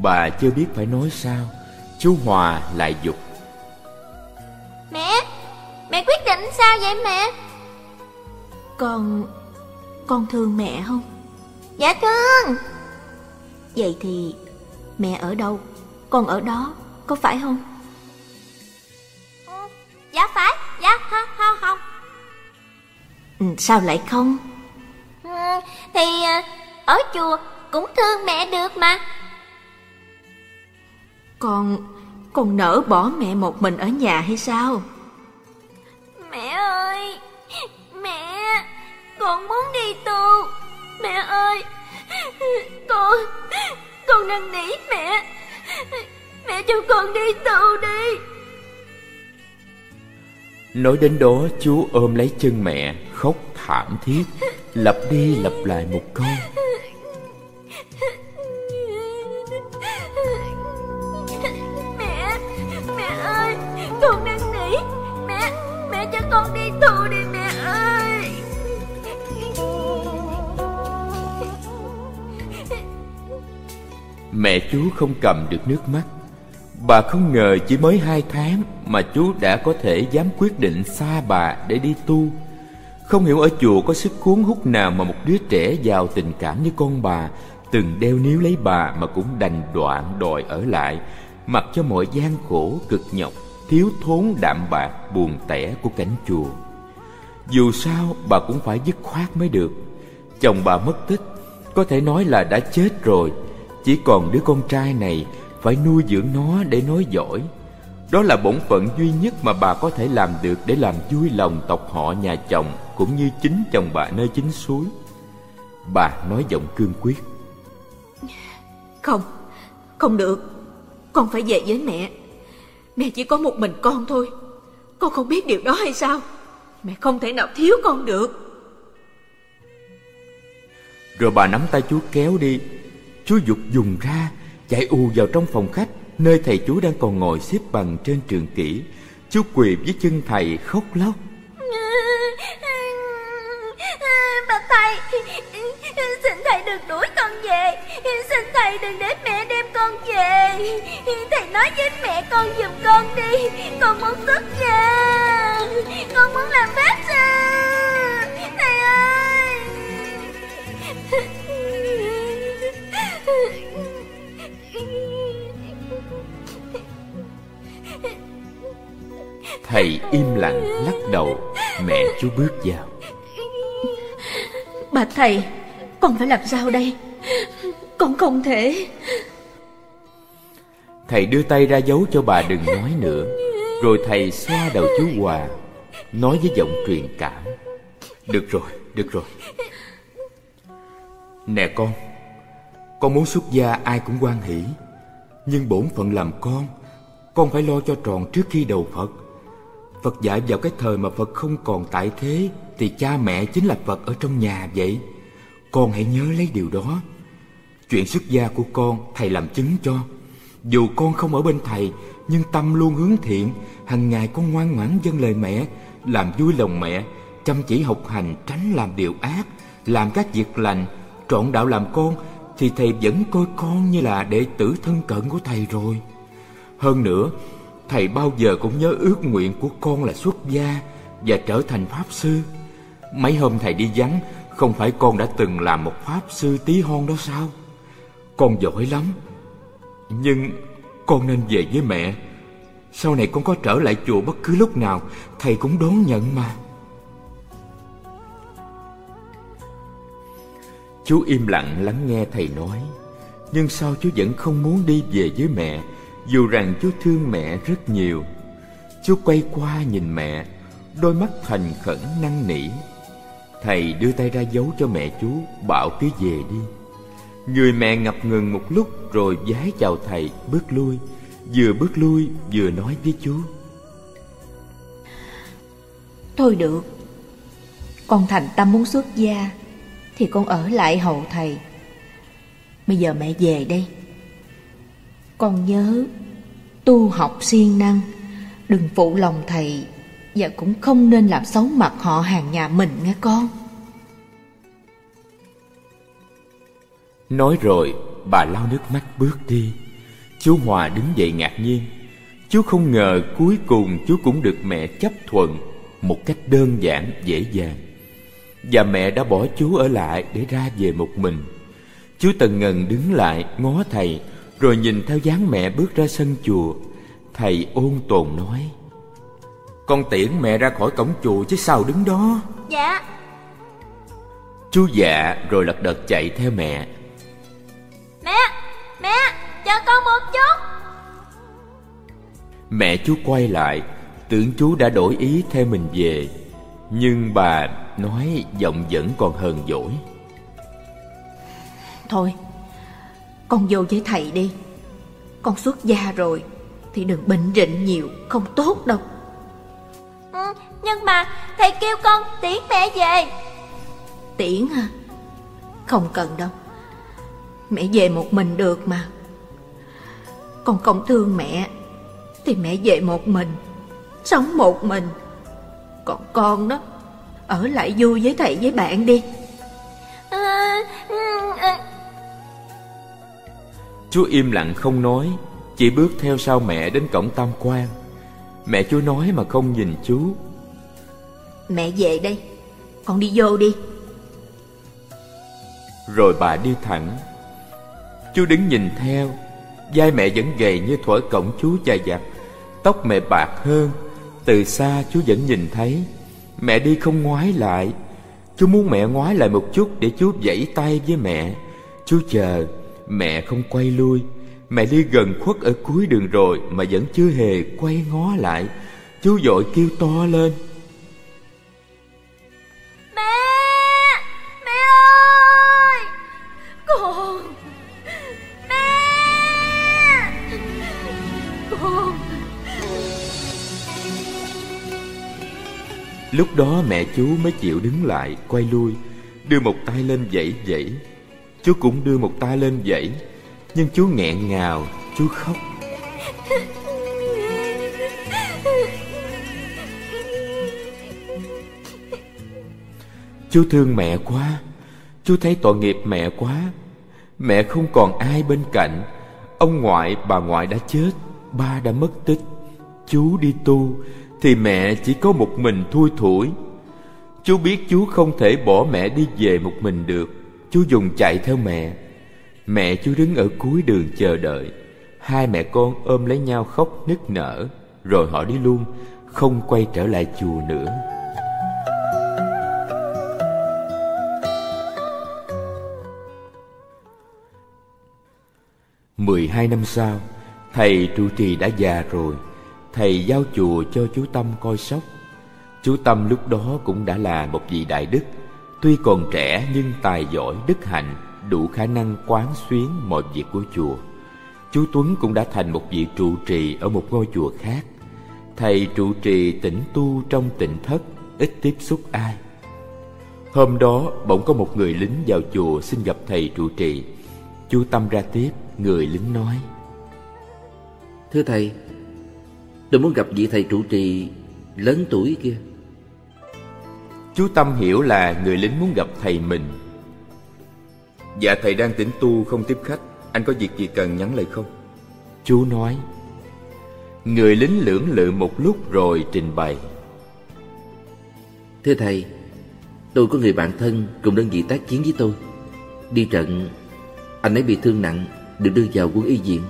Bà chưa biết phải nói sao Chú Hòa lại dục Mẹ, mẹ quyết định sao vậy mẹ? Con... con thương mẹ không? Dạ thương Vậy thì mẹ ở đâu? Con ở đó, có phải không? Dạ phải, dạ không. Ừ, sao lại không? Ừ, thì à, ở chùa cũng thương mẹ được mà Con... con nỡ bỏ mẹ một mình ở nhà hay sao? Mẹ ơi Mẹ Con muốn đi tu Mẹ ơi Con Con năn nỉ mẹ Mẹ cho con đi tu đi Nói đến đó chú ôm lấy chân mẹ Khóc thảm thiết. Lặp đi lặp lại một câu. Mẹ Mẹ ơi Con năn nỉ Mẹ Mẹ cho con đi tu đi mẹ ơi. Mẹ chú không cầm được nước mắt Bà không ngờ chỉ mới hai tháng Mà chú đã có thể dám quyết định xa bà để đi tu. Không hiểu ở chùa có sức cuốn hút nào Mà một đứa trẻ giàu tình cảm như con bà, Từng đeo níu lấy bà mà cũng đành đoạn đòi ở lại. Mặc cho mọi gian khổ, cực nhọc, Thiếu thốn đạm bạc, buồn tẻ của cảnh chùa. Dù sao, bà cũng phải dứt khoát mới được. Chồng bà mất tích, Có thể nói là đã chết rồi. Chỉ còn đứa con trai này phải nuôi dưỡng nó để nói giỏi. Đó là bổn phận duy nhất mà bà có thể làm được Để làm vui lòng tộc họ nhà chồng Cũng như chính chồng bà nơi chính suối. Bà nói giọng cương quyết. Không, không được. Con phải về với mẹ. Mẹ chỉ có một mình con thôi. Con không biết điều đó hay sao? Mẹ không thể nào thiếu con được. Rồi bà nắm tay chú kéo đi. Chú dục dùng ra Chạy ù vào trong phòng khách, Nơi thầy chú đang còn ngồi xếp bằng trên trường kỷ. Chú quỳ với chân thầy khóc lóc. Bà thầy, Xin thầy đừng đuổi con về. Xin thầy đừng để mẹ đem con về. Thầy nói với mẹ con giùm con đi. Con muốn xuất gia Con muốn làm phép sư Thầy ơi. Thầy im lặng lắc đầu Mẹ chú bước vào. Bà thầy Con phải làm sao đây? Con không thể. Thầy đưa tay ra dấu cho bà đừng nói nữa. Rồi thầy xoa đầu chú Hòa Nói với giọng truyền cảm. Được rồi, được rồi. Nè con Con muốn xuất gia ai cũng quan hỷ. Nhưng bổn phận làm con Con phải lo cho tròn trước khi đầu Phật Phật dạy vào cái thời mà Phật không còn tại thế, Thì cha mẹ chính là Phật ở trong nhà vậy. Con hãy nhớ lấy điều đó. Chuyện xuất gia của con, thầy làm chứng cho. Dù con không ở bên thầy, Nhưng tâm luôn hướng thiện. Hàng ngày con ngoan ngoãn dâng lời mẹ, Làm vui lòng mẹ, Chăm chỉ học hành, tránh làm điều ác, Làm các việc lành, Trọn đạo làm con, Thì thầy vẫn coi con như là đệ tử thân cận của thầy rồi. Hơn nữa Thầy bao giờ cũng nhớ ước nguyện của con là xuất gia Và trở thành Pháp Sư. Mấy hôm thầy đi vắng, Không phải con đã từng làm một Pháp Sư tí hon đó sao? Con giỏi lắm. Nhưng con nên về với mẹ. Sau này con có trở lại chùa bất cứ lúc nào, Thầy cũng đón nhận mà. Chú im lặng lắng nghe thầy nói. Nhưng sao chú vẫn không muốn đi về với mẹ? Dù rằng chú thương mẹ rất nhiều Chú quay qua nhìn mẹ, Đôi mắt thành khẩn năn nỉ. Thầy đưa tay ra giấu cho mẹ chú Bảo cứ về đi. Người mẹ ngập ngừng một lúc Rồi vái chào thầy bước lui, Vừa bước lui vừa nói với chú Thôi được, Con thành tâm muốn xuất gia Thì con ở lại hầu thầy. Bây giờ mẹ về đây. Con nhớ, Tu học siêng năng, Đừng phụ lòng thầy Và cũng không nên làm xấu mặt họ hàng nhà mình nghe con. Nói rồi, bà lau nước mắt bước đi. Chú Hòa đứng dậy ngạc nhiên. Chú không ngờ cuối cùng chú cũng được mẹ chấp thuận Một cách đơn giản, dễ dàng. Và mẹ đã bỏ chú ở lại để ra về một mình. Chú Tần Ngần đứng lại ngó thầy rồi nhìn theo dáng mẹ bước ra sân chùa Thầy ôn tồn nói Con tiễn mẹ ra khỏi cổng chùa chứ sao đứng đó? Dạ. Chú dạ rồi lật đật chạy theo mẹ. Mẹ Mẹ Chờ con một chút. Mẹ chú quay lại Tưởng chú đã đổi ý theo mình về Nhưng bà nói giọng vẫn còn hờn dỗi. Thôi Con vô với thầy đi. Con xuất gia rồi Thì đừng bệnh rịnh nhiều Không tốt đâu. Ừ, Nhưng mà thầy kêu con tiễn mẹ về. Tiễn hả? Không cần đâu. Mẹ về một mình được mà. Con không thương mẹ Thì mẹ về một mình Sống một mình. Còn con đó Ở lại vui với thầy với bạn đi. À, à, Chú im lặng không nói Chỉ bước theo sau mẹ đến cổng tam quan. Mẹ chú nói mà không nhìn chú Mẹ về đây Con đi vô đi. Rồi bà đi thẳng. Chú đứng nhìn theo Vai mẹ vẫn gầy như thuở cổng chú dài dặt Tóc mẹ bạc hơn. Từ xa chú vẫn nhìn thấy. Mẹ đi không ngoái lại. Chú muốn mẹ ngoái lại một chút Để chú vẫy tay với mẹ. Chú chờ Mẹ không quay lui. Mẹ đi gần khuất ở cuối đường rồi Mà vẫn chưa hề quay ngó lại. Chú dội kêu to lên. Mẹ! Mẹ ơi! Con! Mẹ! Con! Lúc đó mẹ chú mới chịu đứng lại Quay lui Đưa một tay lên dãy dãy Chú cũng đưa một tay lên dãy, Nhưng chú nghẹn ngào Chú khóc. Chú thương mẹ quá Chú thấy tội nghiệp mẹ quá. Mẹ không còn ai bên cạnh. Ông ngoại, bà ngoại đã chết, Ba đã mất tích. Chú đi tu, Thì mẹ chỉ có một mình thui thủi. Chú biết chú không thể bỏ mẹ đi về một mình được. Chú dùng chạy theo mẹ. Mẹ chú đứng ở cuối đường chờ đợi. Hai mẹ con ôm lấy nhau khóc nức nở, Rồi họ đi luôn, Không quay trở lại chùa nữa. Mười hai năm sau, Thầy trụ trì đã già rồi. Thầy giao chùa cho chú Tâm coi sóc. Chú Tâm lúc đó cũng đã là một vị đại đức. Tuy còn trẻ nhưng tài giỏi đức hạnh Đủ khả năng quán xuyến mọi việc của chùa Chú Tuấn cũng đã thành một vị trụ trì ở một ngôi chùa khác. Thầy trụ trì tĩnh tu trong tịnh thất Ít tiếp xúc ai. Hôm đó bỗng có một người lính vào chùa xin gặp thầy trụ trì. Chú Tâm ra tiếp, người lính nói Thưa thầy Tôi muốn gặp vị thầy trụ trì lớn tuổi kia. Chú Tâm hiểu là người lính muốn gặp thầy mình. Dạ thầy đang tĩnh tu không tiếp khách. Anh có việc gì cần nhắn lại không? Chú nói. Người lính lưỡng lự một lúc rồi trình bày. Thưa thầy Tôi có người bạn thân cùng đơn vị tác chiến với tôi. Đi trận Anh ấy bị thương nặng Được đưa vào quân y viện.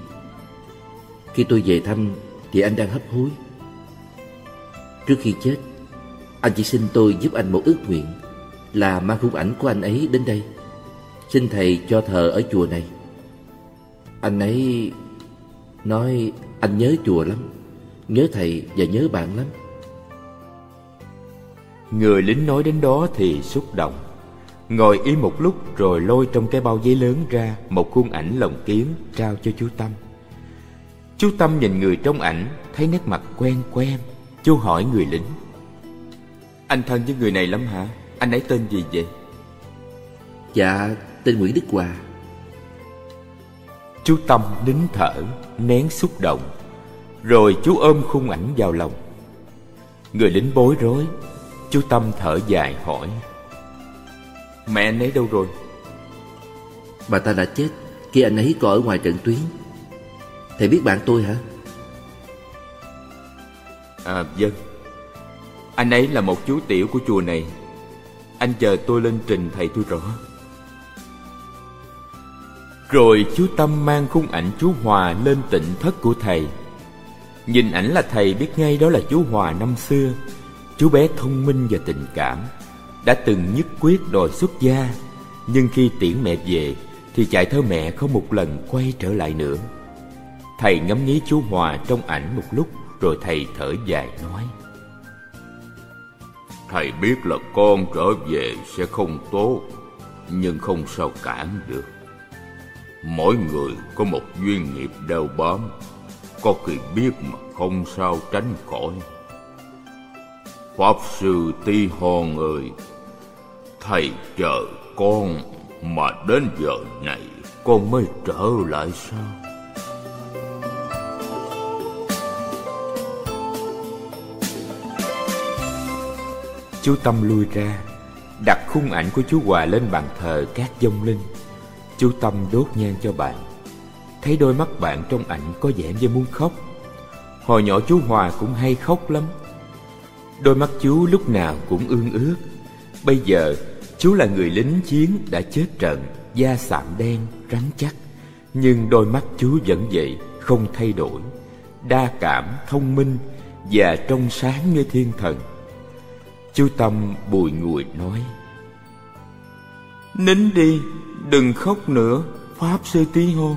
Khi tôi về thăm Thì anh đang hấp hối. Trước khi chết anh chỉ xin tôi giúp anh một ước nguyện Là mang khung ảnh của anh ấy đến đây. Xin thầy cho thờ ở chùa này. Anh ấy nói, anh nhớ chùa lắm, Nhớ thầy và nhớ bạn lắm. Người lính nói đến đó thì xúc động. Ngồi im một lúc rồi lôi trong cái bao giấy lớn ra Một khuôn ảnh lồng kiến trao cho chú Tâm. Chú Tâm nhìn người trong ảnh, Thấy nét mặt quen quen, Chú hỏi người lính. Anh thân với người này lắm hả? Anh ấy tên gì vậy? Dạ tên Nguyễn Đức Hòa Chú Tâm nín thở Nén xúc động Rồi chú ôm khung ảnh vào lòng Người lính bối rối Chú Tâm thở dài hỏi Mẹ anh ấy đâu rồi? Bà ta đã chết khi anh ấy còn ở ngoài trận tuyến Thầy biết bạn tôi hả? À vâng anh ấy là một chú tiểu của chùa này. Anh chờ tôi lên trình thầy tôi rõ. Rồi chú Tâm mang khung ảnh chú Hòa lên tịnh thất của thầy. Nhìn ảnh là thầy biết ngay đó là chú Hòa năm xưa. Chú bé thông minh và tình cảm, Đã từng nhất quyết đòi xuất gia. Nhưng khi tiễn mẹ về, Thì chạy theo mẹ không một lần quay trở lại nữa. Thầy ngắm nghía chú Hòa trong ảnh một lúc, Rồi thầy thở dài, nói. Thầy biết là con trở về sẽ không tốt, Nhưng không sao cản được. Mỗi người có một duyên nghiệp đeo bám, Có khi biết mà không sao tránh khỏi. Pháp sư Ti Hòn ơi, Thầy chờ con Mà đến giờ này Con mới trở lại sao? Chú Tâm lui ra Đặt khung ảnh của chú Hòa lên bàn thờ các dông linh. Chú Tâm đốt nhang cho bạn. Thấy đôi mắt bạn trong ảnh có vẻ như muốn khóc. Hồi nhỏ chú Hòa cũng hay khóc lắm. Đôi mắt chú lúc nào cũng ương ướt Bây giờ chú là người lính chiến đã chết trận Da sạm đen, rắn chắc. Nhưng đôi mắt chú vẫn vậy, không thay đổi. Đa cảm, thông minh Và trong sáng như thiên thần. Chú Tâm bùi ngùi nói Nín đi, đừng khóc nữa Pháp Sư Tí Hôn